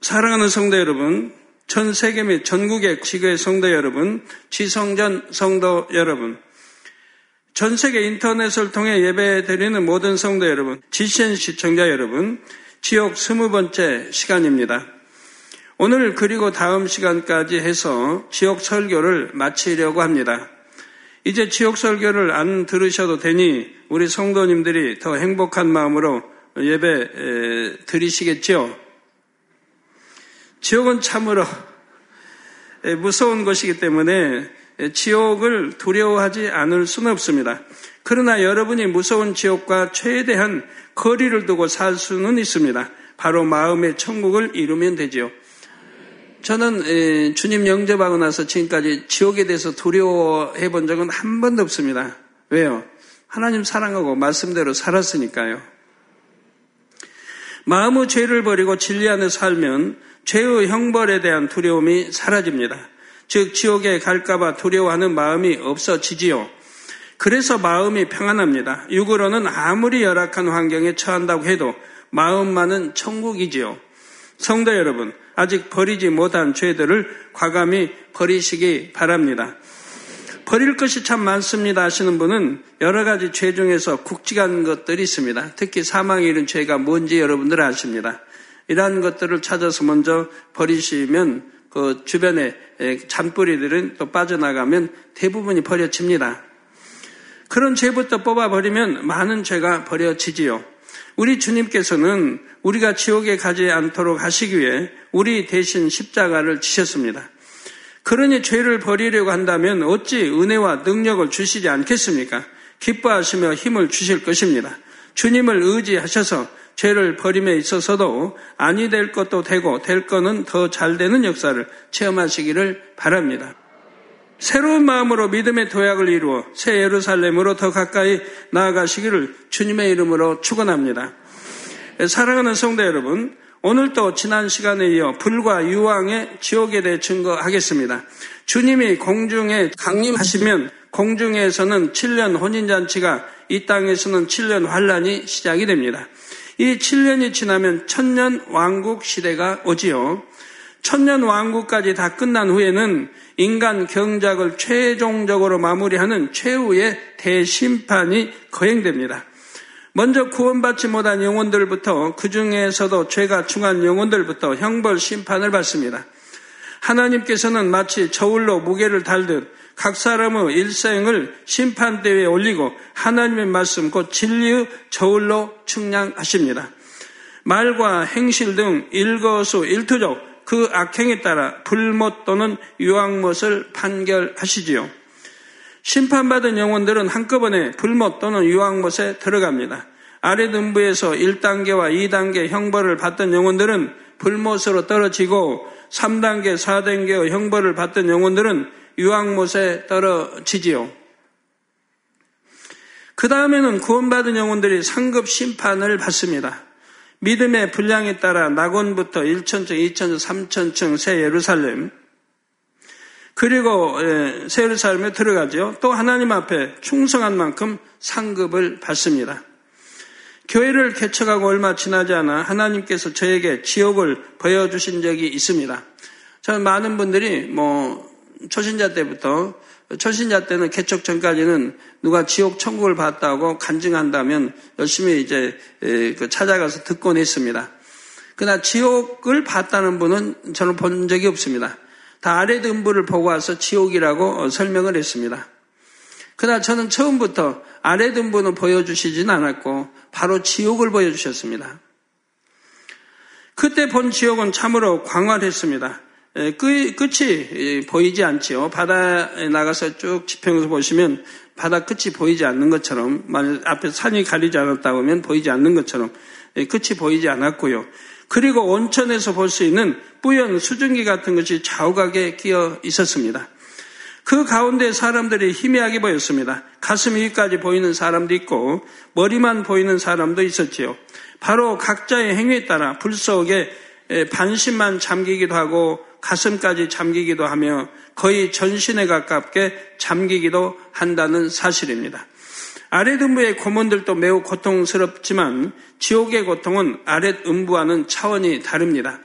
사랑하는 성도 여러분, 전 세계 및 전국의 지교의 성도 여러분, 지성전 성도 여러분, 전 세계 인터넷을 통해 예배 드리는 모든 성도 여러분, 지신 시청자 여러분, 지옥 스무 번째 시간입니다. 오늘 그리고 다음 시간까지 해서 지옥 설교를 마치려고 합니다. 이제 지옥 설교를 안 들으셔도 되니 우리 성도님들이 더 행복한 마음으로 예배 드리시겠지요. 지옥은 참으로 무서운 것이기 때문에 지옥을 두려워하지 않을 수는 없습니다. 그러나 여러분이 무서운 지옥과 최대한 거리를 두고 살 수는 있습니다. 바로 마음의 천국을 이루면 되지요. 저는 주님 영접하고 나서 지금까지 지옥에 대해서 두려워해 본 적은 한 번도 없습니다. 왜요? 하나님 사랑하고 말씀대로 살았으니까요. 마음의 죄를 버리고 진리 안에 살면 죄의 형벌에 대한 두려움이 사라집니다. 즉 지옥에 갈까봐 두려워하는 마음이 없어지지요. 그래서 마음이 평안합니다. 육으로는 아무리 열악한 환경에 처한다고 해도 마음만은 천국이지요. 성도 여러분, 아직 버리지 못한 죄들을 과감히 버리시기 바랍니다. 버릴 것이 참 많습니다 하시는 분은 여러 가지 죄 중에서 굵직한 것들이 있습니다. 특히 사망에 이른 죄가 뭔지 여러분들 아십니다. 이러한 것들을 찾아서 먼저 버리시면 그 주변에 잔뿌리들은 또 빠져나가면 대부분이 버려집니다. 그런 죄부터 뽑아버리면 많은 죄가 버려지지요. 우리 주님께서는 우리가 지옥에 가지 않도록 하시기 위해 우리 대신 십자가를 지셨습니다. 그러니 죄를 버리려고 한다면 어찌 은혜와 능력을 주시지 않겠습니까? 기뻐하시며 힘을 주실 것입니다. 주님을 의지하셔서 죄를 버림에 있어서도 아니 될 것도 되고 될 거는 더 잘 되는 역사를 체험하시기를 바랍니다. 새로운 마음으로 믿음의 도약을 이루어 새 예루살렘으로 더 가까이 나아가시기를 주님의 이름으로 축원합니다. 사랑하는 성도 여러분, 오늘도 지난 시간에 이어 불과 유황의 지옥에 대해 증거하겠습니다. 주님이 공중에 강림하시면 공중에서는 7년 혼인잔치가 이 땅에서는 7년 환란이 시작이 됩니다. 이 7년이 지나면 천년 왕국 시대가 오지요. 천년 왕국까지 다 끝난 후에는 인간 경작을 최종적으로 마무리하는 최후의 대심판이 거행됩니다. 먼저 구원받지 못한 영혼들부터 그 중에서도 죄가 중한 영혼들부터 형벌 심판을 받습니다. 하나님께서는 마치 저울로 무게를 달듯 각 사람의 일생을 심판대에 올리고 하나님의 말씀 곧 진리의 저울로 측량하십니다. 말과 행실 등 일거수 일투족 그 악행에 따라 불못 또는 유황못을 판결하시지요. 심판받은 영혼들은 한꺼번에 불못 또는 유황못에 들어갑니다. 아래 등부에서 1단계와 2단계 형벌을 받던 영혼들은 불못으로 떨어지고 3단계, 4단계의 형벌을 받던 영혼들은 유황못에 떨어지지요. 그 다음에는 구원받은 영혼들이 상급 심판을 받습니다. 믿음의 분량에 따라 낙원부터 1천층, 2천층, 3천층 새 예루살렘, 그리고 예, 새 예루살렘에 들어가죠. 또 하나님 앞에 충성한 만큼 상급을 받습니다. 교회를 개척하고 얼마 지나지 않아 하나님께서 저에게 지옥을 보여주신 적이 있습니다. 저는 많은 분들이 뭐 초신자 때부터 초신자 때는 개척 전까지는 누가 지옥 천국을 봤다고 간증한다면 열심히 이제 그 찾아가서 듣곤 했습니다. 그러나 지옥을 봤다는 분은 저는 본 적이 없습니다. 다 아래 등부를 보고 와서 지옥이라고 설명을 했습니다. 그러나 저는 처음부터 아래 등부는 보여주시진 않았고 바로 지옥을 보여주셨습니다. 그때 본 지옥은 참으로 광활했습니다. 끝이 보이지 않지요. 바다에 나가서 쭉 지평에서 보시면 바다 끝이 보이지 않는 것처럼 만약 앞에 산이 가리지 않았다고 하면 보이지 않는 것처럼 끝이 보이지 않았고요. 그리고 온천에서 볼 수 있는 뿌연 수증기 같은 것이 좌우각에 끼어 있었습니다. 그 가운데 사람들이 희미하게 보였습니다. 가슴 위까지 보이는 사람도 있고 머리만 보이는 사람도 있었지요. 바로 각자의 행위에 따라 불 속에 반신만 잠기기도 하고 가슴까지 잠기기도 하며 거의 전신에 가깝게 잠기기도 한다는 사실입니다. 아랫 음부의 고문들도 매우 고통스럽지만 지옥의 고통은 아랫 음부와는 차원이 다릅니다.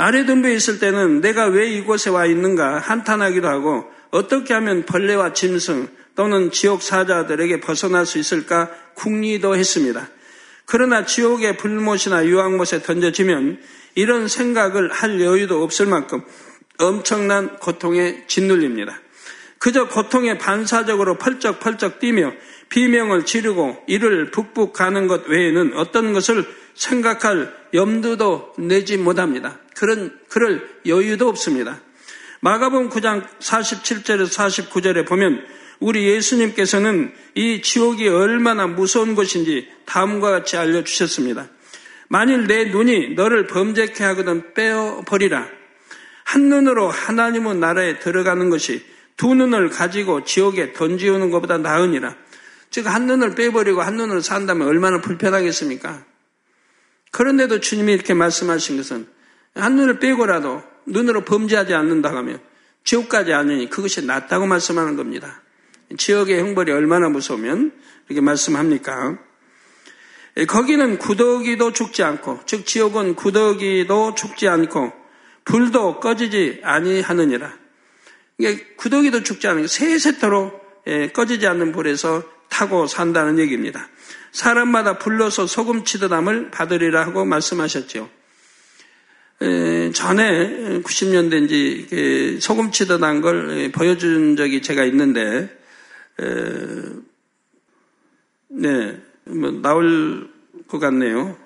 아래 등부에 있을 때는 내가 왜 이곳에 와 있는가 한탄하기도 하고 어떻게 하면 벌레와 짐승 또는 지옥 사자들에게 벗어날 수 있을까 궁리도 했습니다. 그러나 지옥의 불못이나 유황못에 던져지면 이런 생각을 할 여유도 없을 만큼 엄청난 고통에 짓눌립니다. 그저 고통에 반사적으로 펄쩍펄쩍 뛰며 비명을 지르고 이를 북북 가는 것 외에는 어떤 것을 생각할 염두도 내지 못합니다. 그런, 그럴 여유도 없습니다. 마가복 9장 47절에서 49절에 보면 우리 예수님께서는 이 지옥이 얼마나 무서운 것인지 다음과 같이 알려 주셨습니다. 만일 내 눈이 너를 범죄케 하거든 빼어 버리라. 한 눈으로 하나님의 나라에 들어가는 것이 두 눈을 가지고 지옥에 던지우는 것보다 나으니라. 즉, 한 눈을 빼버리고 한 눈으로 산다면 얼마나 불편하겠습니까? 그런데도 주님이 이렇게 말씀하신 것은 한 눈을 빼고라도 눈으로 범죄하지 않는다 하면 지옥까지 아니니 그것이 낫다고 말씀하는 겁니다. 지옥의 형벌이 얼마나 무서우면 이렇게 말씀합니까? 예, 거기는 구더기도 죽지 않고, 즉 지옥은 구더기도 죽지 않고 불도 꺼지지 아니하느니라. 이게 구더기도 죽지 않은 세세토록 예, 꺼지지 않는 불에서 타고 산다는 얘기입니다. 사람마다 불러서 소금 치듯 함을 받으리라 하고 말씀하셨죠. 전에 90년대인지 소금 치듯 한 걸 보여준 적이 제가 있는데 네, 뭐 나올 것 같네요.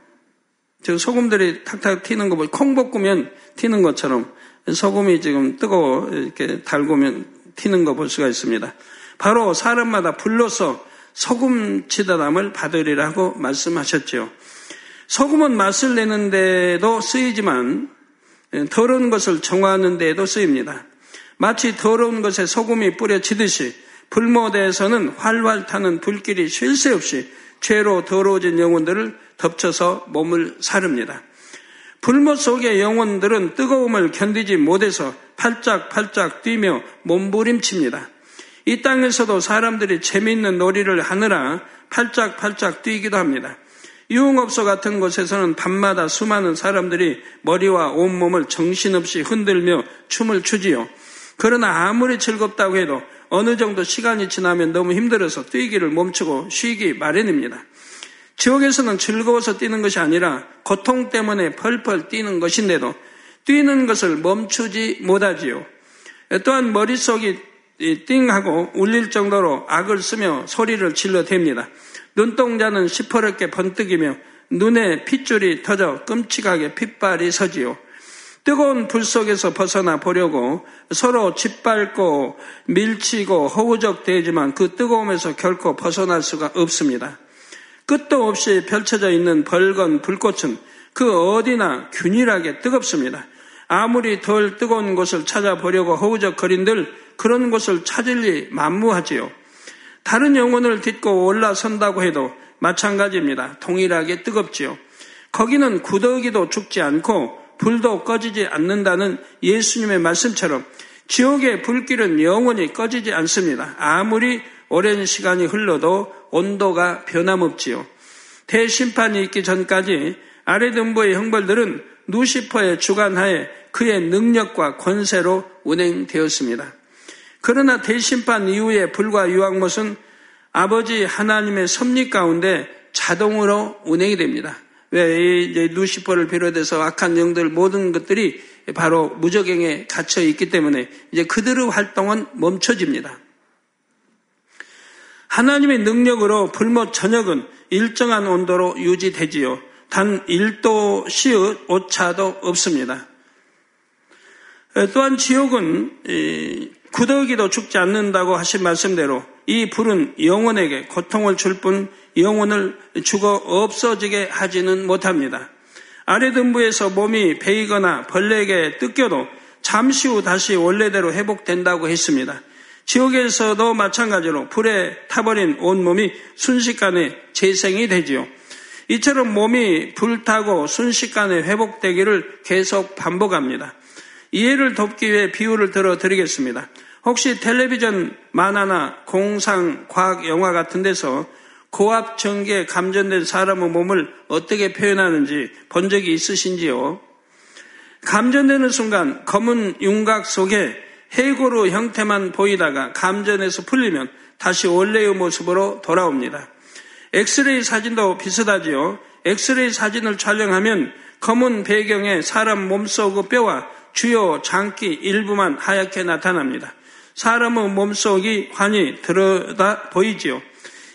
지금 소금들이 탁탁 튀는 거 보면 콩 볶으면 튀는 것처럼 소금이 지금 뜨거워 이렇게 달구면 튀는 거 볼 수가 있습니다. 바로 사람마다 불러서 소금 치다남을 받으리라고 말씀하셨죠. 소금은 맛을 내는데도 쓰이지만 더러운 것을 정화하는 데에도 쓰입니다. 마치 더러운 것에 소금이 뿌려지듯이 불모대에서는 활활 타는 불길이 쉴 새 없이 죄로 더러워진 영혼들을 덮쳐서 몸을 사릅니다. 불못 속의 영혼들은 뜨거움을 견디지 못해서 팔짝팔짝 뛰며 몸부림칩니다. 이 땅에서도 사람들이 재미있는 놀이를 하느라 팔짝팔짝 뛰기도 합니다. 유흥업소 같은 곳에서는 밤마다 수많은 사람들이 머리와 온몸을 정신없이 흔들며 춤을 추지요. 그러나 아무리 즐겁다고 해도 어느 정도 시간이 지나면 너무 힘들어서 뛰기를 멈추고 쉬기 마련입니다. 지옥에서는 즐거워서 뛰는 것이 아니라 고통 때문에 펄펄 뛰는 것인데도 뛰는 것을 멈추지 못하지요. 또한 머릿속이 띵하고 울릴 정도로 악을 쓰며 소리를 질러댑니다. 눈동자는 시퍼렇게 번뜩이며 눈에 핏줄이 터져 끔찍하게 핏발이 서지요. 뜨거운 불 속에서 벗어나 보려고 서로 짓밟고 밀치고 허우적 대지만 그 뜨거움에서 결코 벗어날 수가 없습니다. 끝도 없이 펼쳐져 있는 벌건 불꽃은 그 어디나 균일하게 뜨겁습니다. 아무리 덜 뜨거운 곳을 찾아보려고 허우적거린들 그런 곳을 찾을리 만무하지요. 다른 영혼을 딛고 올라선다고 해도 마찬가지입니다. 동일하게 뜨겁지요. 거기는 구더기도 죽지 않고 불도 꺼지지 않는다는 예수님의 말씀처럼 지옥의 불길은 영원히 꺼지지 않습니다. 아무리 오랜 시간이 흘러도 온도가 변함없지요. 대심판이 있기 전까지 아래등부의 형벌들은 누시퍼의 주관하에 그의 능력과 권세로 운행되었습니다. 그러나 대심판 이후에 불과 유황못은 아버지 하나님의 섭리 가운데 자동으로 운행이 됩니다. 왜 이제 루시퍼를 비롯해서 악한 영들 모든 것들이 바로 무적행에 갇혀 있기 때문에 이제 그들의 활동은 멈춰집니다. 하나님의 능력으로 불못 저녁은 일정한 온도로 유지되지요. 단 1도 시의 오차도 없습니다. 또한 지옥은 구더기도 죽지 않는다고 하신 말씀대로 이 불은 영혼에게 고통을 줄 뿐 영혼을 죽어 없어지게 하지는 못합니다. 아래 등부에서 몸이 베이거나 벌레에게 뜯겨도 잠시 후 다시 원래대로 회복된다고 했습니다. 지옥에서도 마찬가지로 불에 타버린 온몸이 순식간에 재생이 되지요. 이처럼 몸이 불타고 순식간에 회복되기를 계속 반복합니다. 이해를 돕기 위해 비유를 들어 드리겠습니다. 혹시 텔레비전 만화나 공상, 과학 영화 같은 데서 고압 전기에 감전된 사람의 몸을 어떻게 표현하는지 본 적이 있으신지요? 감전되는 순간 검은 윤곽 속에 해고로 형태만 보이다가 감전에서 풀리면 다시 원래의 모습으로 돌아옵니다. 엑스레이 사진도 비슷하지요. 엑스레이 사진을 촬영하면 검은 배경에 사람 몸속의 뼈와 주요 장기 일부만 하얗게 나타납니다. 사람의 몸속이 환히 들여다 보이지요.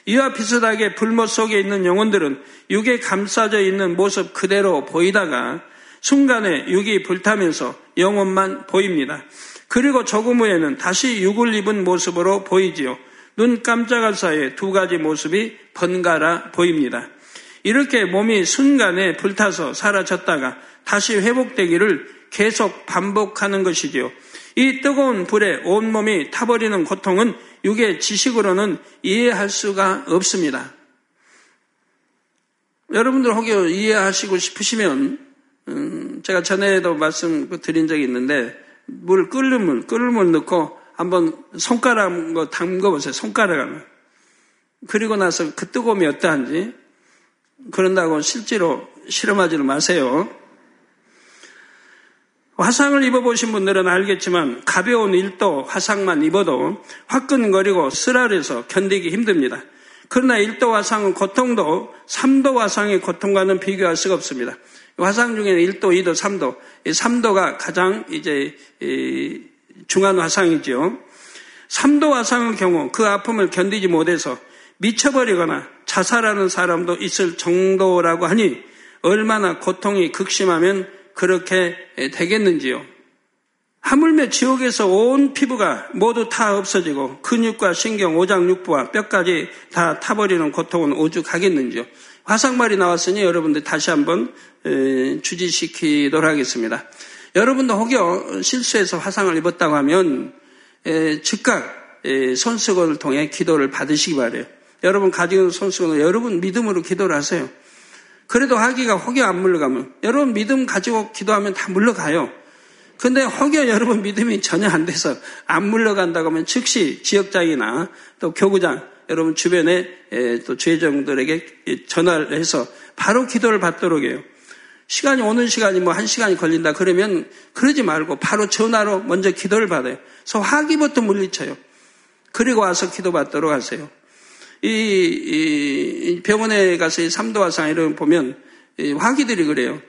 이와 비슷하게 불못 속에 있는 영혼들은 육에 감싸져 있는 모습 그대로 보이다가 순간에 육이 불타면서 영혼만 보입니다. 그리고 조금 후에는 다시 육을 입은 모습으로 보이지요. 눈 깜짝할 사이에 두 가지 모습이 번갈아 보입니다. 이렇게 몸이 순간에 불타서 사라졌다가 다시 회복되기를 계속 반복하는 것이지요. 이 뜨거운 불에 온몸이 타버리는 고통은 육의 지식으로는 이해할 수가 없습니다. 여러분들 혹여 이해하시고 싶으시면 음, 제가 전에도 말씀 드린 적이 있는데 물 끓는 물, 끓는 물 넣고 한번 손가락 거 담궈 보세요. 손가락을. 그리고 나서 그 뜨거움이 어떠한지 그런다고 실제로 실험하지는 마세요. 화상을 입어보신 분들은 알겠지만 가벼운 일도 화상만 입어도 화끈거리고 쓰라려서 견디기 힘듭니다. 그러나 일도 화상은 고통도 3도 화상의 고통과는 비교할 수가 없습니다. 화상 중에는 1도, 2도, 3도. 3도가 가장 이제 중한 화상이죠. 3도 화상의 경우 그 아픔을 견디지 못해서 미쳐버리거나 자살하는 사람도 있을 정도라고 하니 얼마나 고통이 극심하면 그렇게 되겠는지요. 하물며 지옥에서 온 피부가 모두 다 없어지고 근육과 신경, 오장육부와 뼈까지 다 타버리는 고통은 오죽하겠는지요. 화상말이 나왔으니 여러분들 다시 한번 주지시키도록 하겠습니다. 여러분도 혹여 실수해서 화상을 입었다고 하면 즉각 손수건을 통해 기도를 받으시기 바래요. 여러분 가지고 있는 손수건을 여러분 믿음으로 기도를 하세요. 그래도 하기가 혹여 안 물러가면 여러분 믿음 가지고 기도하면 다 물러가요. 근데 혹여 여러분 믿음이 전혀 안 돼서 안 물러간다고 하면 즉시 지역장이나 또 교구장 여러분 주변에 또 죄정들에게 전화를 해서 바로 기도를 받도록 해요. 시간이 오는 시간이 뭐 한 시간이 걸린다 그러면 그러지 말고 바로 전화로 먼저 기도를 받아요. 그래서 화기부터 물리쳐요. 그리고 와서 기도 받도록 하세요. 이, 이 병원에 가서 이 삼도화상 이런 보면 화기들이 그래요.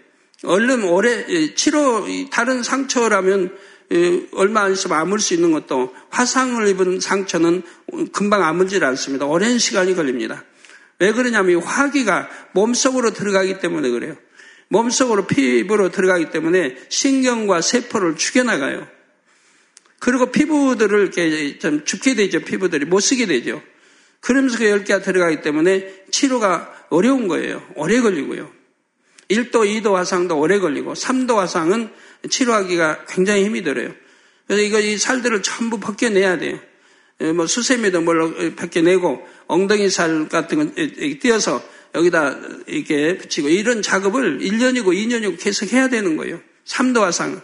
얼른 오래 치료 다른 상처라면 얼마 안 있으면 아물 수 있는 것도 화상을 입은 상처는 금방 아물질 않습니다. 오랜 시간이 걸립니다. 왜 그러냐면 화기가 몸속으로 들어가기 때문에 그래요. 몸속으로 피부로 들어가기 때문에 신경과 세포를 죽여나가요. 그리고 피부들을 이렇게 좀 죽게 되죠. 피부들이 못 쓰게 되죠. 그러면서 그 열기가 들어가기 때문에 치료가 어려운 거예요. 오래 걸리고요. 1도, 2도 화상도 오래 걸리고 3도 화상은 치료하기가 굉장히 힘이 들어요. 그래서 이거 이 살들을 전부 벗겨내야 돼요. 예, 뭐 수세미도 뭘 벗겨내고 엉덩이 살 같은 건 띄어서 여기다 이렇게 붙이고 이런 작업을 1년이고 2년이고 계속 해야 되는 거예요. 3도 화상은.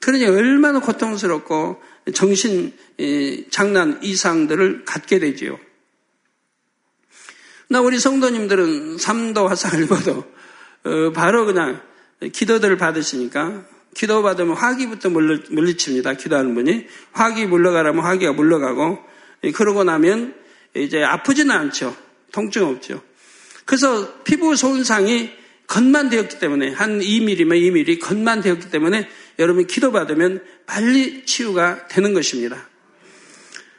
그러니 얼마나 고통스럽고 정신 장난 이상들을 갖게 되지요. 나 우리 성도님들은 3도 화상을 입어도 어, 바로 그냥 기도들을 받으시니까 기도 받으면 화기부터 물리칩니다. 기도하는 분이 화기 물러가라면 화기가 물러가고 그러고 나면 이제 아프지는 않죠. 통증 없죠. 그래서 피부 손상이 겉만 되었기 때문에 한 2mm면 2mm 겉만 되었기 때문에 여러분이 기도받으면 빨리 치유가 되는 것입니다.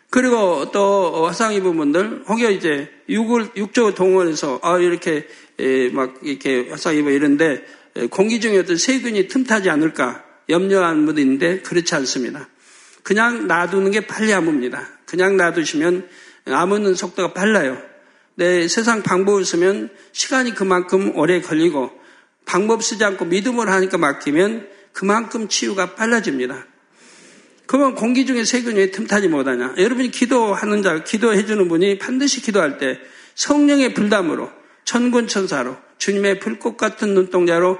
그리고 또 화상 입은 분들 혹여 이제 육을 육조 동원해서 아 이렇게 막 이렇게 화상 입어 이런데 공기 중에 어떤 세균이 틈타지 않을까 염려하는 분도 있는데 그렇지 않습니다. 그냥 놔두는 게 빨리 아뭅니다. 그냥 놔두시면 아무는 속도가 빨라요. 내 세상 방법을 쓰면 시간이 그만큼 오래 걸리고 방법 쓰지 않고 믿음을 하니까 맡기면 그만큼 치유가 빨라집니다. 그러면 공기 중에 세균이 왜 틈타지 못하냐? 여러분이 기도하는 자, 기도해주는 분이 반드시 기도할 때 성령의 불담으로 천군천사로 주님의 불꽃 같은 눈동자로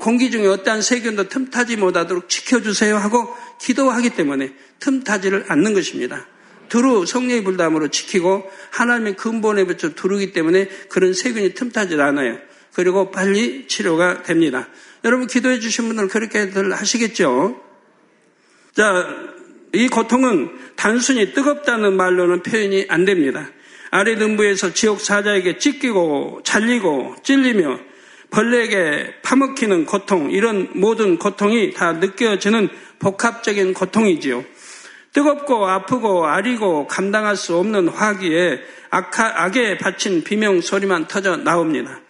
공기 중에 어떠한 세균도 틈타지 못하도록 지켜주세요 하고 기도하기 때문에 틈타지를 않는 것입니다. 두루 성령의 불담으로 지키고 하나님의 근본에 붙여 두르기 때문에 그런 세균이 틈타지 않아요. 그리고 빨리 치료가 됩니다. 여러분 기도해 주신 분들 그렇게들 하시겠죠? 자, 이 고통은 단순히 뜨겁다는 말로는 표현이 안 됩니다. 아래 등부에서 지옥 사자에게 찢기고 잘리고 찔리며 벌레에게 파먹히는 고통, 이런 모든 고통이 다 느껴지는 복합적인 고통이지요. 뜨겁고 아프고 아리고 감당할 수 없는 화기에 악에 바친 비명 소리만 터져 나옵니다.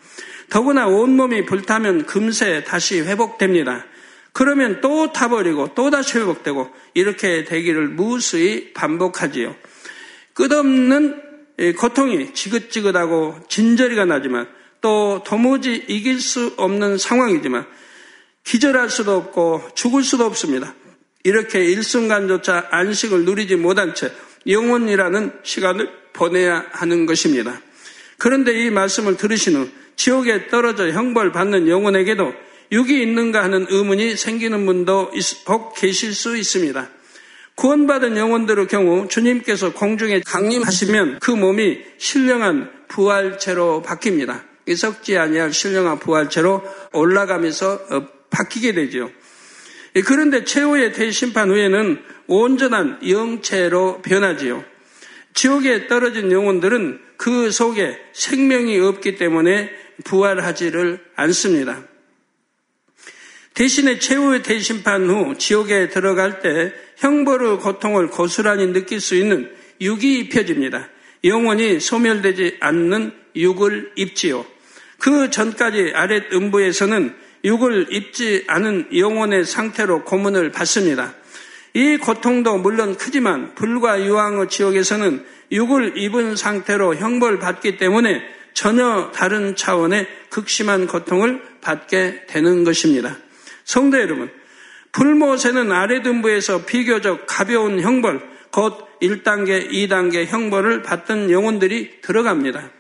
더구나 온몸이 불타면 금세 다시 회복됩니다. 그러면 또 타버리고 또 다시 회복되고 이렇게 되기를 무수히 반복하지요. 끝없는 고통이 지긋지긋하고 진저리가 나지만 또 도무지 이길 수 없는 상황이지만 기절할 수도 없고 죽을 수도 없습니다. 이렇게 일순간조차 안식을 누리지 못한 채 영원이라는 시간을 보내야 하는 것입니다. 그런데 이 말씀을 들으신 후 지옥에 떨어져 형벌 받는 영혼에게도 육이 있는가 하는 의문이 생기는 분도 혹 계실 수 있습니다. 구원받은 영혼들의 경우 주님께서 공중에 강림하시면 그 몸이 신령한 부활체로 바뀝니다. 썩지 아니할 신령한 부활체로 올라가면서 어, 바뀌게 되죠. 예, 그런데 최후의 대심판 후에는 온전한 영체로 변하지요. 지옥에 떨어진 영혼들은 그 속에 생명이 없기 때문에 부활하지를 않습니다. 대신에 최후의 대심판 후 지옥에 들어갈 때 형벌의 고통을 고스란히 느낄 수 있는 육이 입혀집니다. 영원히 소멸되지 않는 육을 입지요. 그 전까지 아랫 음부에서는 육을 입지 않은 영혼의 상태로 고문을 받습니다. 이 고통도 물론 크지만 불과 유황의 지옥에서는 육을 입은 상태로 형벌 받기 때문에 전혀 다른 차원의 극심한 고통을 받게 되는 것입니다. 성도 여러분, 불모세는 아래등부에서 비교적 가벼운 형벌, 곧 1단계, 2단계 형벌을 받던 영혼들이 들어갑니다.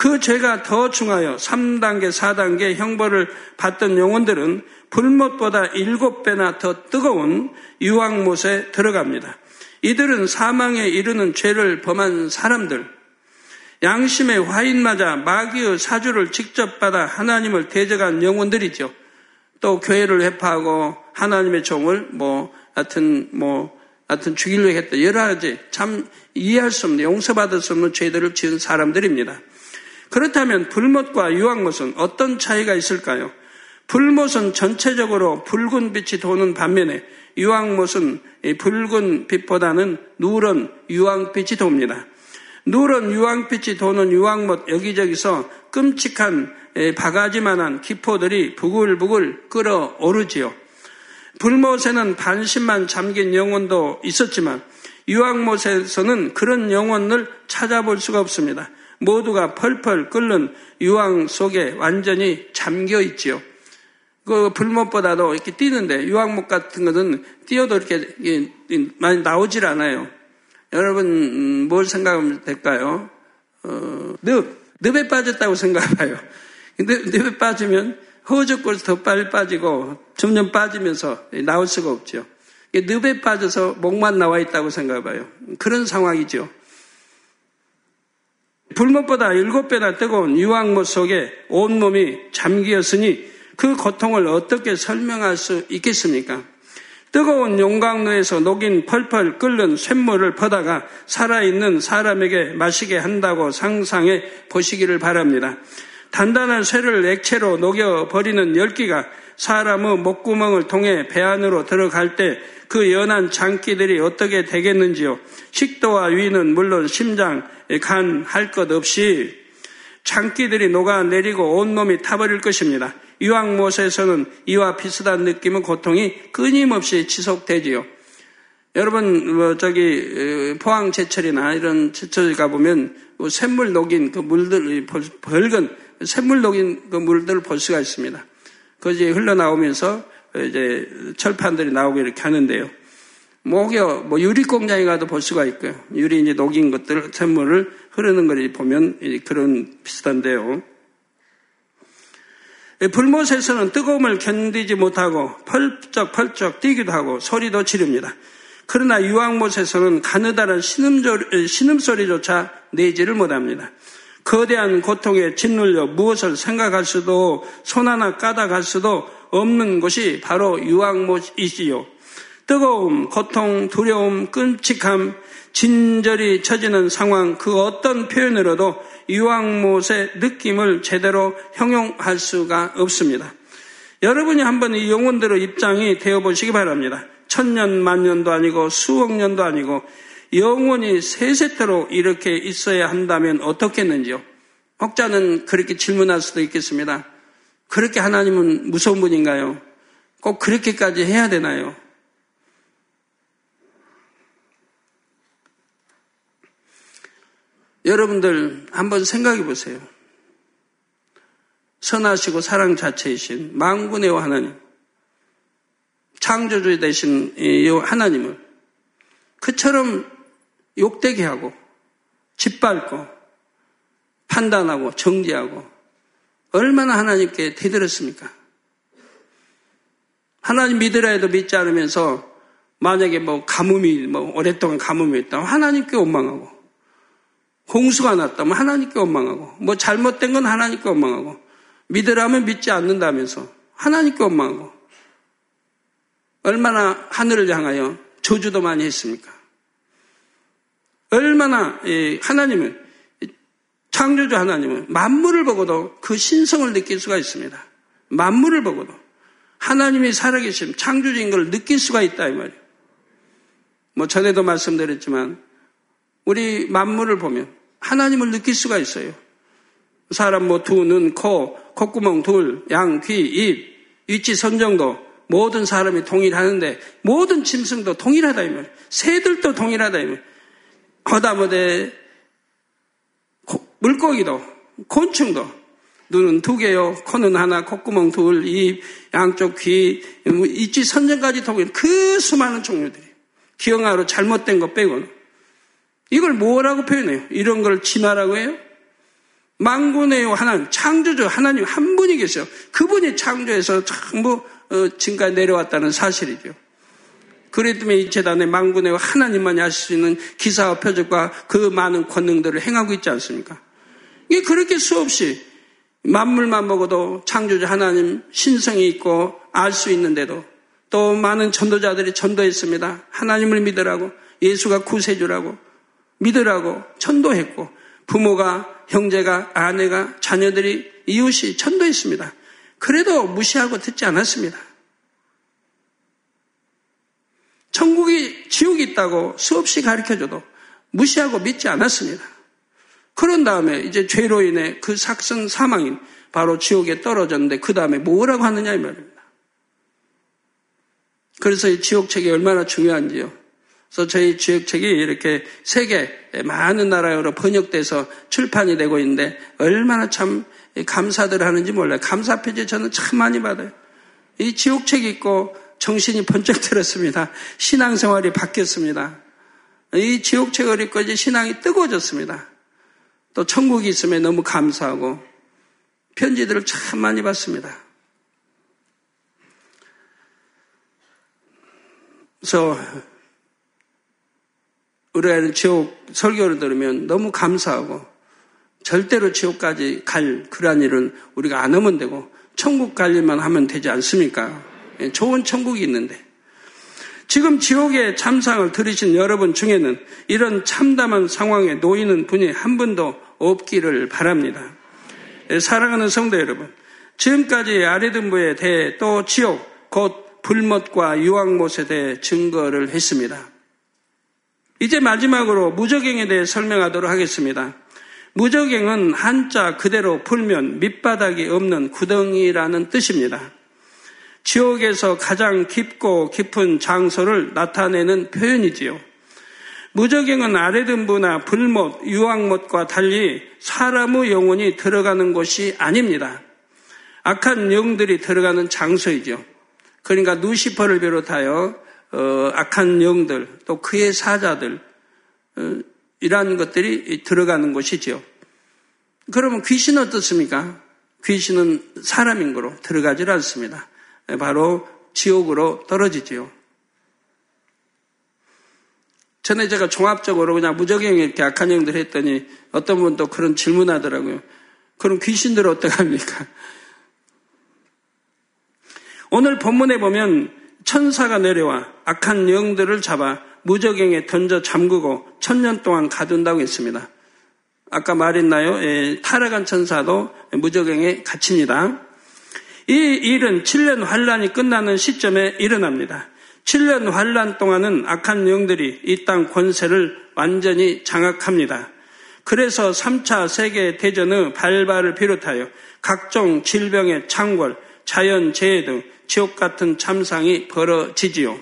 그 죄가 더 중하여 3단계, 4단계 형벌을 받던 영혼들은 불못보다 7배나 더 뜨거운 유황못에 들어갑니다. 이들은 사망에 이르는 죄를 범한 사람들, 양심의 화인 맞아 마귀의 사주를 직접 받아 하나님을 대적한 영혼들이죠. 또 교회를 회파하고 하나님의 종을 뭐 하여튼 뭐 하여튼 죽이려 했다. 여러 가지 참 이해할 수 없는 용서받을 수 없는 죄들을 지은 사람들입니다. 그렇다면 불못과 유황못은 어떤 차이가 있을까요? 불못은 전체적으로 붉은 빛이 도는 반면에 유황못은 붉은 빛보다는 누런 유황빛이 돕니다. 누런 유황빛이 도는 유황못 여기저기서 끔찍한 바가지만한 기포들이 부글부글 끓어오르지요. 불못에는 반신만 잠긴 영혼도 있었지만 유황못에서는 그런 영혼을 찾아볼 수가 없습니다. 모두가 펄펄 끓는 유황 속에 완전히 잠겨 있지요. 그 불못보다도 이렇게 뛰는데 유황목 같은 것은 뛰어도 이렇게 많이 나오질 않아요. 여러분 음, 뭘 생각하면 될까요? 어, 늪, 늪에 빠졌다고 생각해봐요. 근데 늪에 빠지면 허우적거려서 더 빨리 빠지고 점점 빠지면서 나올 수가 없죠. 늪에 빠져서 목만 나와 있다고 생각해봐요. 그런 상황이죠. 불못보다 일곱 배나 뜨거운 유황못 속에 온몸이 잠기었으니 그 고통을 어떻게 설명할 수 있겠습니까? 뜨거운 용광로에서 녹인 펄펄 끓는 쇳물을 퍼다가 살아있는 사람에게 마시게 한다고 상상해 보시기를 바랍니다. 단단한 쇠를 액체로 녹여버리는 열기가 사람의 목구멍을 통해 배 안으로 들어갈 때 그 연한 장기들이 어떻게 되겠는지요. 식도와 위는 물론 심장, 간 할 것 없이 장기들이 녹아내리고 온몸이 타버릴 것입니다. 유황못에서는 이와 비슷한 느낌의 고통이 끊임없이 지속되지요. 여러분, 뭐 저기 포항 제철이나 이런 제철 가보면 뭐 샘물 녹인 그 물들, 벌건 샘물 녹인 그 물들을 볼 수가 있습니다. 그것이 흘러나오면서 이제 철판들이 나오고 이렇게 하는데요. 목여, 뭐 유리 공장에 가도 볼 수가 있고요. 유리 이제 녹인 것들, 샘물을 흐르는 걸 보면 그런 비슷한데요. 불못에서는 뜨거움을 견디지 못하고 펄쩍펄쩍 뛰기도 하고 소리도 지릅니다. 그러나 유황못에서는 가느다란 신음소리조차 내지를 못합니다. 거대한 고통에 짓눌려 무엇을 생각할 수도 손 하나 까다갈 수도 없는 것이 바로 유황못이지요. 뜨거움, 고통, 두려움, 끔찍함, 진절이 처지는 상황 그 어떤 표현으로도 유황못의 느낌을 제대로 형용할 수가 없습니다. 여러분이 한번 이 영혼들의 입장이 되어 보시기 바랍니다. 천년 만년도 아니고 수억 년도 아니고 영원히 세세토록 이렇게 있어야 한다면 어떻겠는지요? 혹자는 그렇게 질문할 수도 있겠습니다. 그렇게 하나님은 무서운 분인가요? 꼭 그렇게까지 해야 되나요? 여러분들 한번 생각해 보세요. 선하시고 사랑 자체이신 망군의 하나님, 창조주 되신 이 하나님을 그처럼 욕되게 하고 짓밟고 판단하고 정지하고 얼마나 하나님께 대들었습니까? 하나님 믿으라 해도 믿지 않으면서 만약에 뭐 가뭄이 뭐 오랫동안 가뭄이 있다면 하나님께 원망하고 홍수가 났다면 하나님께 원망하고 뭐 잘못된 건 하나님께 원망하고 믿으라면 믿지 않는다면서 하나님께 원망하고 얼마나 하늘을 향하여 저주도 많이 했습니까? 얼마나 하나님을 창조주 하나님은 만물을 보고도 그 신성을 느낄 수가 있습니다. 만물을 보고도 하나님이 살아계심 창조주인 걸 느낄 수가 있다 이 말이에요. 뭐 전에도 말씀드렸지만 우리 만물을 보면 하나님을 느낄 수가 있어요. 사람 뭐 두, 눈, 코, 콧구멍 둘, 양, 귀, 입, 위치, 선정도 모든 사람이 동일하는데 모든 짐승도 동일하다 이 말. 새들도 동일하다 이 말. 허다못해 물고기도 곤충도 눈은 두 개요, 코는 하나, 콧구멍 둘, 입, 양쪽 귀, 위치, 선정까지 동일. 그 수많은 종류들이 기형아로 잘못된 거 빼고는 이걸 뭐라고 표현해요? 이런 걸 진화라고 해요? 망군의 하나님, 창조주 하나님 한 분이 계셔. 그분이 창조해서 전부 어, 지금까지 내려왔다는 사실이죠. 때문에 이 재단에 망군의 하나님만이 하실 수 있는 기사와 표적과 그 많은 권능들을 행하고 있지 않습니까? 이게 그렇게 수없이 만물만 먹어도 창조주 하나님 신성이 있고 알 수 있는데도 또 많은 전도자들이 전도했습니다. 하나님을 믿으라고 예수가 구세주라고 믿으라고 전도했고 부모가 형제가 아내가 자녀들이 이웃이 전도했습니다. 그래도 무시하고 듣지 않았습니다. 천국이 지옥이 있다고 수없이 가르쳐줘도 무시하고 믿지 않았습니다. 그런 다음에 이제 죄로 인해 그 삭선 사망인 바로 지옥에 떨어졌는데 그 다음에 뭐라고 하느냐 이 말입니다. 그래서 이 지옥책이 얼마나 중요한지요. 그래서 저희 지역책이 이렇게 세계 많은 나라로 번역돼서 출판이 되고 있는데 얼마나 참 감사들 하는지 몰라요. 감사 표지 저는 참 많이 받아요. 이 지옥책 읽고 정신이 번쩍 들었습니다. 신앙생활이 바뀌었습니다. 이 이제 신앙이 뜨거워졌습니다. 또 천국이 있으면 너무 감사하고 편지들을 참 많이 받습니다. 그래서 우리가 지옥 설교를 들으면 너무 감사하고 절대로 지옥까지 갈 그러한 일은 우리가 안 하면 되고 천국 갈 일만 하면 되지 않습니까? 예, 좋은 천국이 있는데 지금 지옥의 참상을 들으신 여러분 중에는 이런 참담한 상황에 놓이는 분이 한 분도 없기를 바랍니다. 예, 사랑하는 성도 여러분, 지금까지 아레든부에 대해 또 지옥, 곧 불못과 유황못에 대해 증거를 했습니다. 이제 마지막으로 무적행에 대해 설명하도록 하겠습니다. 무적행은 한자 그대로 풀면 밑바닥이 없는 구덩이라는 뜻입니다. 지옥에서 가장 깊고 깊은 장소를 나타내는 표현이지요. 무적행은 아래등부나 불못, 유황못과 달리 사람의 영혼이 들어가는 곳이 아닙니다. 악한 영들이 들어가는 장소이죠. 그러니까 누시퍼를 비롯하여 어, 악한 영들 또 그의 사자들 어, 이러한 것들이 들어가는 곳이죠. 그러면 귀신은 어떻습니까? 귀신은 사람인 거로 들어가질 않습니다. 바로 지옥으로 떨어지지요. 전에 제가 종합적으로 그냥 무적행 이렇게 악한 영들 했더니 어떤 분도 그런 질문하더라고요. 그럼 귀신들 어떡합니까? 오늘 본문에 보면 천사가 내려와 악한 영들을 잡아 무적행에 던져 잠그고 천년 동안 가둔다고 했습니다. 아까 말했나요? 예, 타락한 천사도 무적행에 갇힙니다. 이 일은 7년 환란이 끝나는 시점에 일어납니다. 7년 환란 동안은 악한 영들이 이 땅 권세를 완전히 장악합니다. 그래서 3차 세계 대전의 발발을 비롯하여 각종 질병의 창궐, 자연 재해 등 지옥 같은 참상이 벌어지지요.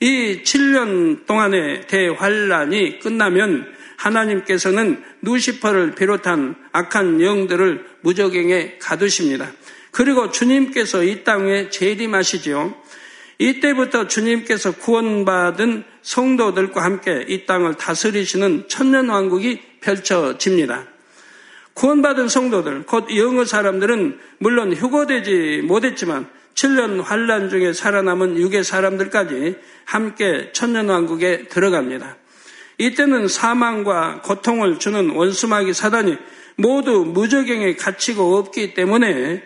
이 7년 동안의 대환란이 끝나면 하나님께서는 누시퍼를 비롯한 악한 영들을 무적행에 가두십니다. 그리고 주님께서 이 땅에 재림하시지요. 이때부터 주님께서 구원받은 성도들과 함께 이 땅을 다스리시는 천년 왕국이 펼쳐집니다. 구원받은 성도들, 곧 영어 사람들은 물론 휴거되지 못했지만 7년 환란 중에 살아남은 육의 사람들까지 함께 천년 왕국에 들어갑니다. 이때는 사망과 고통을 주는 원수마귀 사단이 모두 무적경에 갇히고 없기 때문에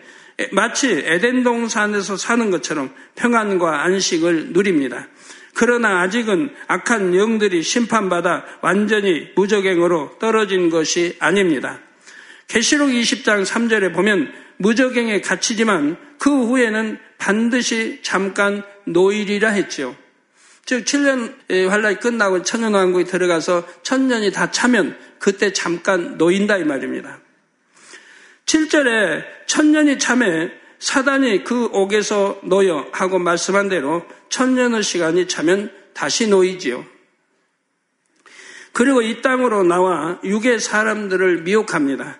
마치 에덴 동산에서 사는 것처럼 평안과 안식을 누립니다. 그러나 아직은 악한 영들이 심판받아 완전히 무적행으로 떨어진 것이 아닙니다. 계시록 20장 3절에 보면 무적행에 갇히지만 그 후에는 반드시 잠깐 노일이라 했지요. 즉 7년 환란이 끝나고 천년왕국에 들어가서 천년이 다 차면 그때 잠깐 놓인다 이 말입니다. 7절에 천년이 참에 사단이 그 옥에서 놓여 하고 말씀한 대로 천년의 시간이 차면 다시 놓이지요. 그리고 이 땅으로 나와 육의 사람들을 미혹합니다.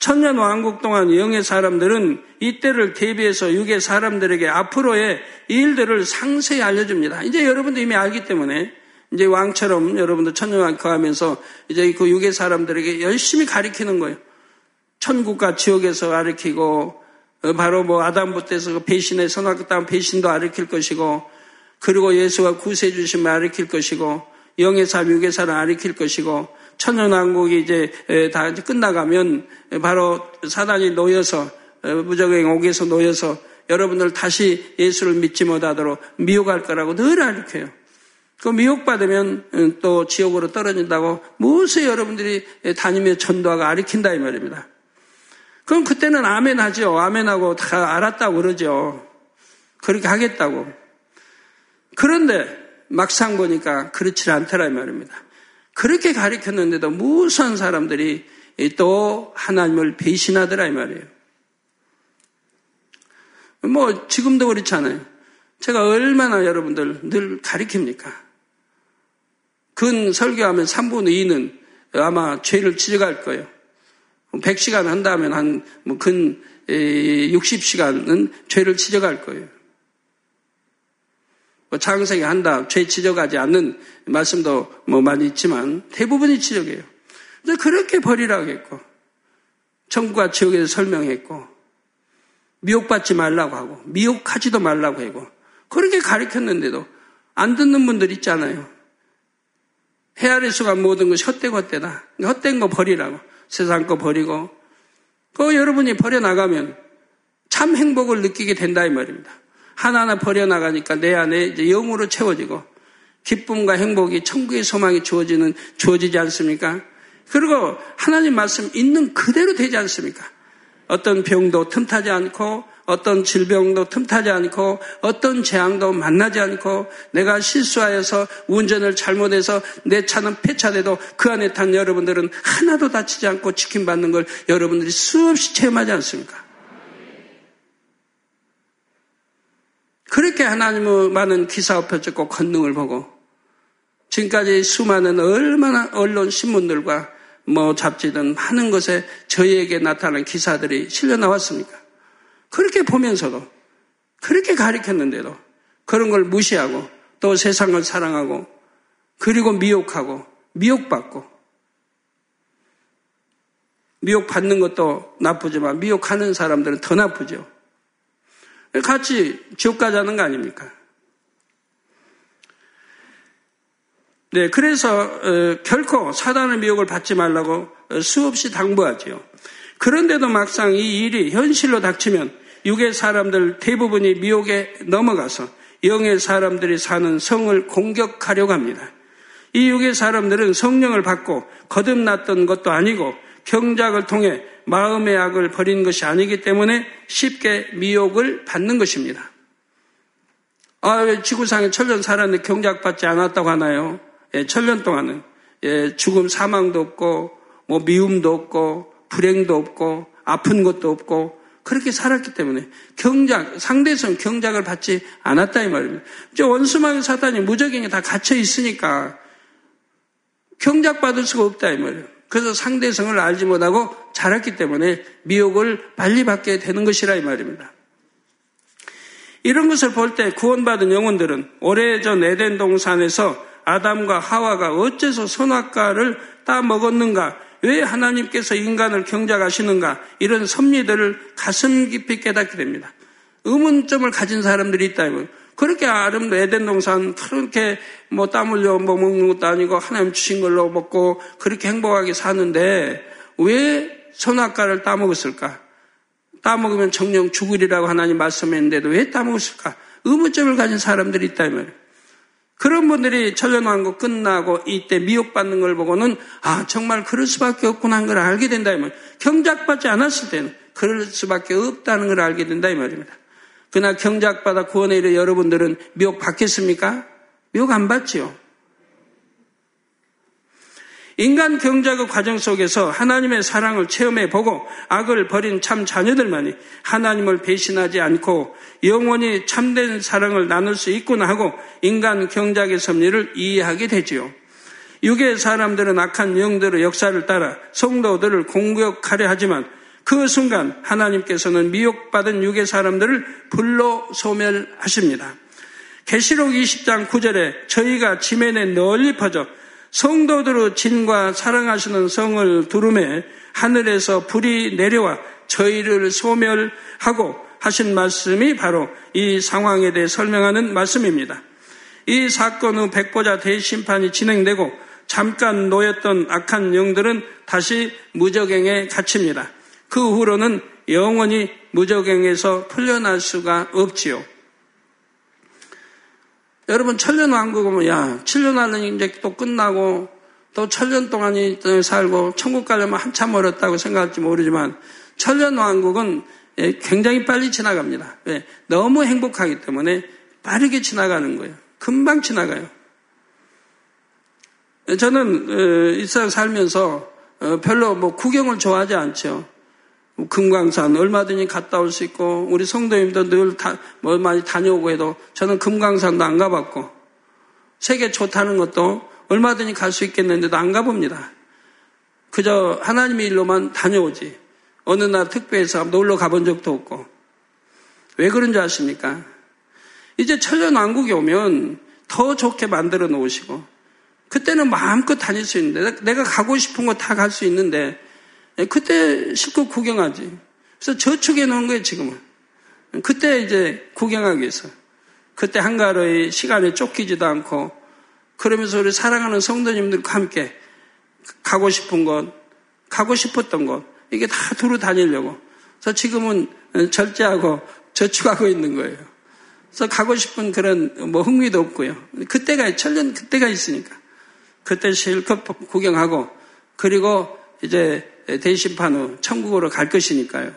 천년 왕국 동안 영의 사람들은 이때를 대비해서 육의 사람들에게 앞으로의 일들을 상세히 알려줍니다. 이제 여러분도 이미 알기 때문에 이제 왕처럼 여러분도 천년 왕국 하면서 이제 그 육의 사람들에게 열심히 가리키는 거예요. 천국과 지옥에서 가르키고 어, 바로 뭐 아담부터해서 그 배신의 선악다운 배신도 가르칠 것이고 그리고 예수가 구세해 주심을 가르칠 것이고 영의 삶, 육의 삶을 가르칠 것이고 천연왕국이 이제 다 끝나가면 바로 사단이 놓여서 어, 무적행 옥에서 놓여서 여러분들 다시 예수를 믿지 못하도록 미혹할 거라고 늘 가르쳐요. 그 미혹받으면 어, 또 지옥으로 떨어진다고 무엇을 여러분들이 다니며 전도하고 가르친다 이 말입니다. 그럼 그때는 아멘 하죠. 아멘 하고 다 알았다고 그러죠. 그렇게 하겠다고. 그런데 막상 보니까 그렇지 않더라 이 말입니다. 그렇게 가르쳤는데도 무수한 사람들이 또 하나님을 배신하더라 이 말이에요. 뭐 지금도 그렇잖아요. 제가 얼마나 여러분들 늘 가르칩니까? 근 설교하면 3분의 2는 아마 죄를 지적할 거예요. 100시간 한다면 한근 60시간은 뭐 죄를 지적할 거예요. 뭐 장생이 한다, 죄 지적하지 않는 말씀도 뭐 많이 있지만 대부분이 지적해요. 근데 그렇게 버리라고 했고, 천국과 지옥에서 설명했고, 미혹받지 말라고 하고, 미혹하지도 말라고 하고, 그렇게 가르쳤는데도 안 듣는 분들 있잖아요. 헤아릴 수가 모든 것이 헛되고 헛되다. 헛된 거 버리라고. 세상 거 버리고 그 여러분이 버려나가면 참 행복을 느끼게 된다 이 말입니다. 하나하나 버려나가니까 내 안에 영으로 채워지고 기쁨과 행복이 천국의 소망이 주어지는 주어지지 않습니까? 그리고 하나님 말씀 있는 그대로 되지 않습니까? 어떤 병도 틈타지 않고 어떤 질병도 틈타지 않고 어떤 재앙도 만나지 않고 내가 실수하여서 운전을 잘못해서 내 차는 폐차돼도 그 안에 탄 여러분들은 하나도 다치지 않고 지킴받는 걸 여러분들이 수없이 체험하지 않습니까? 그렇게 하나님의 많은 기사 표적고 권능을 보고 지금까지 수많은 얼마나 언론 신문들과 뭐 잡지든 많은 것에 저희에게 나타난 기사들이 실려 나왔습니까? 그렇게 보면서도 그렇게 가르쳤는데도 그런 걸 무시하고 또 세상을 사랑하고 그리고 미혹하고 미혹받고 미혹받는 것도 나쁘지만 미혹하는 사람들은 더 나쁘죠. 같이 지옥 가자는 거 아닙니까? 네, 그래서 어, 결코 사단의 미혹을 받지 말라고 어, 수없이 당부하지요. 그런데도 막상 이 일이 현실로 닥치면 육의 사람들 대부분이 미혹에 넘어가서 영의 사람들이 사는 성을 공격하려고 합니다. 이 육의 사람들은 성령을 받고 거듭났던 것도 아니고 경작을 통해 마음의 악을 버린 것이 아니기 때문에 쉽게 미혹을 받는 것입니다. 아, 왜 지구상에 천년 살았는데 경작받지 않았다고 하나요? 예, 천년 동안은 예, 죽음 사망도 없고 뭐 미움도 없고 불행도 없고 아픈 것도 없고 그렇게 살았기 때문에 경작 상대성 경작을 받지 않았다 이 말입니다. 원수마귀 사단이 무적행에 다 갇혀 있으니까 경작받을 수가 없다 이 말이에요. 그래서 상대성을 알지 못하고 자랐기 때문에 미혹을 빨리 받게 되는 것이라 이 말입니다. 이런 것을 볼 때 구원받은 영혼들은 오래전 에덴 동산에서 아담과 하와가 어째서 선악과를 따 먹었는가? 왜 하나님께서 인간을 경작하시는가? 이런 섭리들을 가슴 깊이 깨닫게 됩니다. 의문점을 가진 사람들이 있다면 그렇게 아름도 에덴 동산 그렇게 뭐 땀 흘려 뭐 먹는 것도 아니고 하나님 주신 걸로 먹고 그렇게 행복하게 사는데 왜 선악과를 따먹었을까? 따먹으면 정령 죽으리라고 하나님 말씀했는데도 왜 따먹었을까? 의문점을 가진 사람들이 있다면 그런 분들이 천년왕국 끝나고 이때 미혹받는 걸 보고는 아 정말 그럴 수밖에 없구나 하는 걸 알게 된다 이 말. 경작받지 않았을 때는 그럴 수밖에 없다는 걸 알게 된다 이 말입니다. 그러나 경작받아 구원에 이르 여러분들은 미혹 받겠습니까? 미혹 안 받지요. 인간 경작의 과정 속에서 하나님의 사랑을 체험해 보고 악을 버린 참 자녀들만이 하나님을 배신하지 않고 영원히 참된 사랑을 나눌 수 있구나 하고 인간 경작의 섭리를 이해하게 되지요. 육의 사람들은 악한 영들의 역사를 따라 성도들을 공격하려 하지만 그 순간 하나님께서는 미혹받은 육의 사람들을 불로 소멸하십니다. 계시록 20장 9절에 저희가 지면에 널리 퍼져 성도들의 진과 사랑하시는 성을 두름에 하늘에서 불이 내려와 저희를 소멸하고 하신 말씀이 바로 이 상황에 대해 설명하는 말씀입니다. 이 사건 후 백보자 대심판이 진행되고 잠깐 놓였던 악한 영들은 다시 무적행에 갇힙니다. 그 후로는 영원히 무적행에서 풀려날 수가 없지요. 여러분 천년 왕국 오면 야 7년 하는 이제 또 끝나고 또 천년 동안이 살고 천국 가려면 한참 멀었다고 생각할지 모르지만 천년 왕국은 예, 굉장히 빨리 지나갑니다. 왜? 너무 행복하기 때문에 빠르게 지나가는 거예요. 금방 지나가요. 저는 어, 이스라엘 살면서 어, 별로 뭐 구경을 좋아하지 않죠. 금강산 얼마든지 갔다 올 수 있고 우리 성도님도 늘 다, 뭐 많이 다녀오고 해도 저는 금강산도 안 가봤고 세계 좋다는 것도 얼마든지 갈 수 있겠는데도 안 가봅니다. 그저 하나님의 일로만 다녀오지. 어느 날 특별해서 놀러 가본 적도 없고. 왜 그런 줄 아십니까? 이제 천년왕국에 오면 더 좋게 만들어 놓으시고 그때는 마음껏 다닐 수 있는데 내가 가고 싶은 거 다 갈 수 있는데 예, 그때 실컷 구경하지. 그래서 저축해 놓은 거예요, 지금은. 그때 이제 구경하기 위해서. 그때 한가로이 시간에 쫓기지도 않고, 그러면서 우리 사랑하는 성도님들과 함께 가고 싶은 곳, 가고 싶었던 곳, 이게 다 두루 다니려고. 그래서 지금은 절제하고 저축하고 있는 거예요. 그래서 가고 싶은 그런 뭐 흥미도 없고요. 그때가, 천년 그때가 있으니까. 그때 실컷 구경하고, 그리고 이제 대심판 후 천국으로 갈 것이니까요.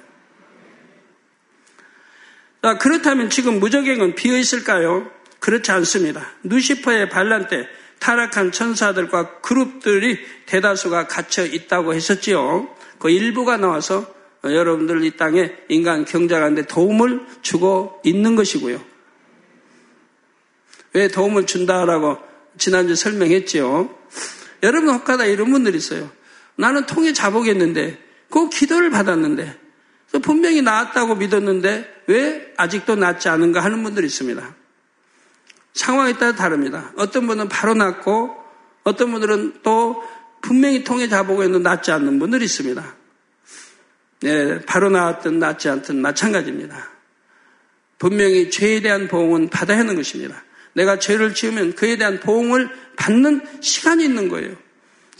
자, 그렇다면 지금 무적행은 비어 있을까요? 그렇지 않습니다. 누시퍼의 반란 때 타락한 천사들과 그룹들이 대다수가 갇혀 있다고 했었지요. 그 일부가 나와서 여러분들 이 땅에 인간 경작하는데 도움을 주고 있는 것이고요. 왜 도움을 준다라고 지난주 설명했지요. 여러분 혹하다 이런 분들이 있어요. 나는 통에 자보겠는데, 그 기도를 받았는데, 분명히 나았다고 믿었는데, 왜 아직도 낫지 않은가 하는 분들이 있습니다. 상황에 따라 다릅니다. 어떤 분은 바로 낫고, 어떤 분들은 또 분명히 통에 자보고 있는 낫지 않는 분들이 있습니다. 네, 바로 나왔든 낫지 않든 마찬가지입니다. 분명히 죄에 대한 보응은 받아야 하는 것입니다. 내가 죄를 지으면 그에 대한 보응을 받는 시간이 있는 거예요.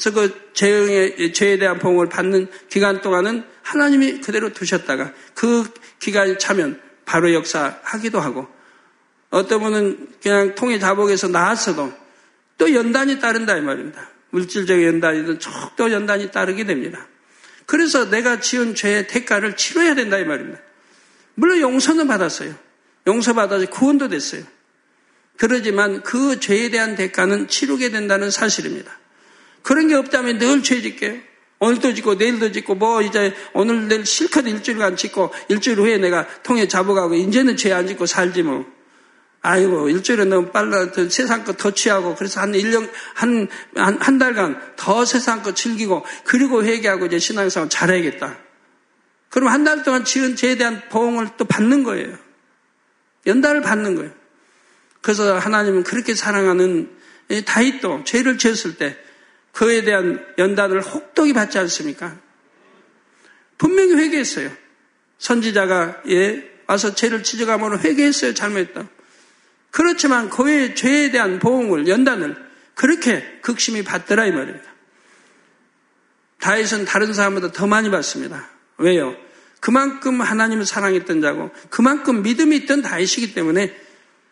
그래서 그 죄의, 죄에 대한 보응을 받는 기간 동안은 하나님이 그대로 두셨다가 그 기간이 차면 바로 역사하기도 하고 어떤 분은 그냥 통해 자복에서 나왔어도 또 연단이 따른다 이 말입니다. 물질적 연단이든 쭉 연단이 따르게 됩니다. 그래서 내가 지은 죄의 대가를 치러야 된다 이 말입니다. 물론 용서는 받았어요. 용서받아서 구원도 됐어요. 그러지만 그 죄에 대한 대가는 치르게 된다는 사실입니다. 그런 게 없다면 늘 죄 짓게요. 오늘도 짓고 내일도 짓고 뭐 이제 오늘 내일 실컷 일주일간 짓고 일주일 후에 내가 통에 잡아가고 이제는 죄 안 짓고 살지 뭐. 아이고 일주일은 너무 빨라 세상 거 더 취하고 그래서 한 1년 한, 한, 한 달간 더 세상 거 즐기고 그리고 회개하고 이제 신앙생활 잘해야겠다. 그럼 한 달 동안 지은 죄에 대한 보응을 또 받는 거예요. 연달을 받는 거예요. 그래서 하나님은 그렇게 사랑하는 다윗도 죄를 지었을 때 그에 대한 연단을 혹독히 받지 않습니까? 분명히 회개했어요. 선지자가 예 와서 죄를 지적하면 회개했어요. 잘못했다. 그렇지만 그의 죄에 대한 보응을 연단을 그렇게 극심히 받더라 이 말입니다. 다윗은 다른 사람보다 더 많이 받습니다. 왜요? 그만큼 하나님을 사랑했던 자고 그만큼 믿음이 있던 다윗이기 때문에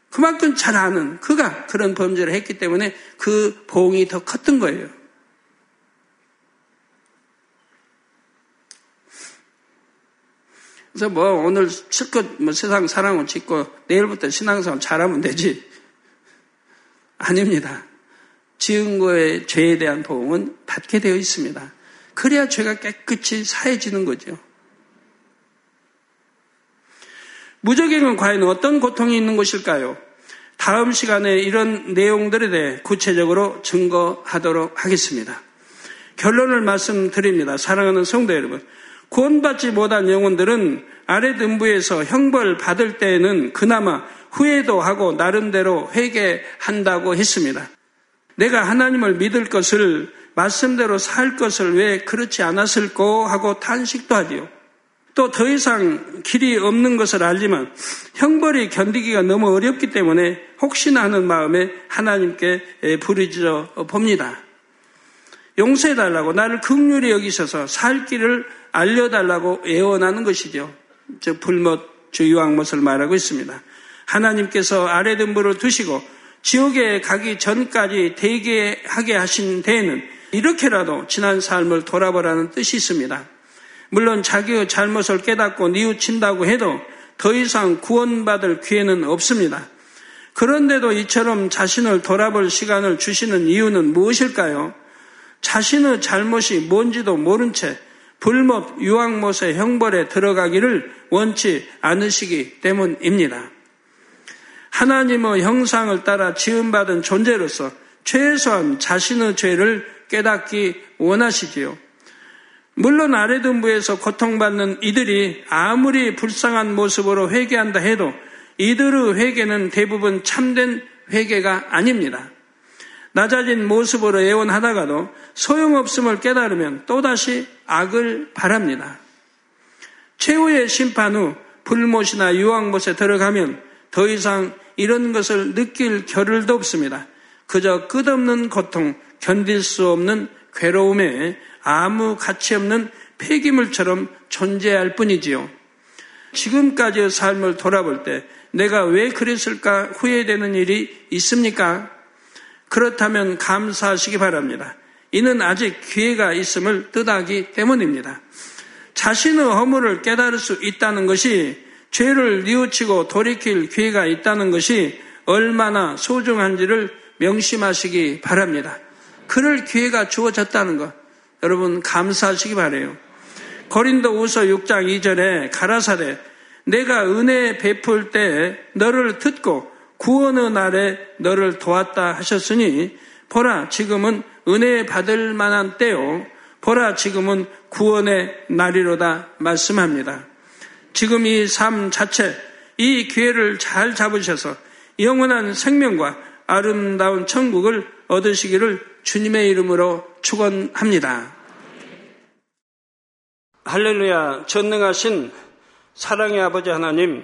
그만큼 잘 아는 그가 그런 범죄를 했기 때문에 그 보응이 더 컸던 거예요. 그래서 뭐 오늘 실컷 뭐 세상 사랑을 짓고 내일부터 신앙생활 잘하면 되지. 아닙니다. 지은 거의 죄에 대한 보응은 받게 되어 있습니다. 그래야 죄가 깨끗이 사해지는 거죠. 무적행은 과연 어떤 고통이 있는 것일까요? 다음 시간에 이런 내용들에 대해 구체적으로 증거하도록 하겠습니다. 결론을 말씀드립니다. 사랑하는 성도 여러분. 구원받지 못한 영혼들은 아래 등부에서 형벌 받을 때에는 그나마 후회도 하고 나름대로 회개한다고 했습니다. 내가 하나님을 믿을 것을 말씀대로 살 것을 왜 그렇지 않았을까 하고 탄식도 하지요. 또 더 이상 길이 없는 것을 알지만 형벌이 견디기가 너무 어렵기 때문에 혹시나 하는 마음에 하나님께 부르짖어 봅니다. 용서해달라고 나를 극률히 여기셔서 살 길을 알려달라고 애원하는 것이죠. 저 불못 주유왕못을 말하고 있습니다. 하나님께서 아래 등부를 두시고 지옥에 가기 전까지 대기하게 하신 데에는 이렇게라도 지난 삶을 돌아보라는 뜻이 있습니다. 물론 자기의 잘못을 깨닫고 뉘우친다고 해도 더 이상 구원받을 기회는 없습니다. 그런데도 이처럼 자신을 돌아볼 시간을 주시는 이유는 무엇일까요? 자신의 잘못이 뭔지도 모른 채 불못 유황못의 형벌에 들어가기를 원치 않으시기 때문입니다. 하나님의 형상을 따라 지음받은 존재로서 최소한 자신의 죄를 깨닫기 원하시지요. 물론 아래등부에서 고통받는 이들이 아무리 불쌍한 모습으로 회개한다 해도 이들의 회개는 대부분 참된 회개가 아닙니다. 낮아진 모습으로 애원하다가도 소용없음을 깨달으면 또다시 악을 바랍니다. 최후의 심판 후 불못이나 유황못에 들어가면 더 이상 이런 것을 느낄 겨를도 없습니다. 그저 끝없는 고통, 견딜 수 없는 괴로움에 아무 가치 없는 폐기물처럼 존재할 뿐이지요. 지금까지의 삶을 돌아볼 때 내가 왜 그랬을까 후회되는 일이 있습니까? 그렇다면 감사하시기 바랍니다. 이는 아직 기회가 있음을 뜻하기 때문입니다. 자신의 허물을 깨달을 수 있다는 것이 죄를 뉘우치고 돌이킬 기회가 있다는 것이 얼마나 소중한지를 명심하시기 바랍니다. 그럴 기회가 주어졌다는 것. 여러분 감사하시기 바래요. 고린도 우서 6장 2절에 가라사대 내가 은혜 베풀 때 너를 듣고 구원의 날에 너를 도왔다 하셨으니 보라 지금은 은혜 받을 만한 때요 보라 지금은 구원의 날이로다 말씀합니다. 지금 이 삶 자체 이 기회를 잘 잡으셔서 영원한 생명과 아름다운 천국을 얻으시기를 주님의 이름으로 축원합니다. 할렐루야 전능하신 사랑의 아버지 하나님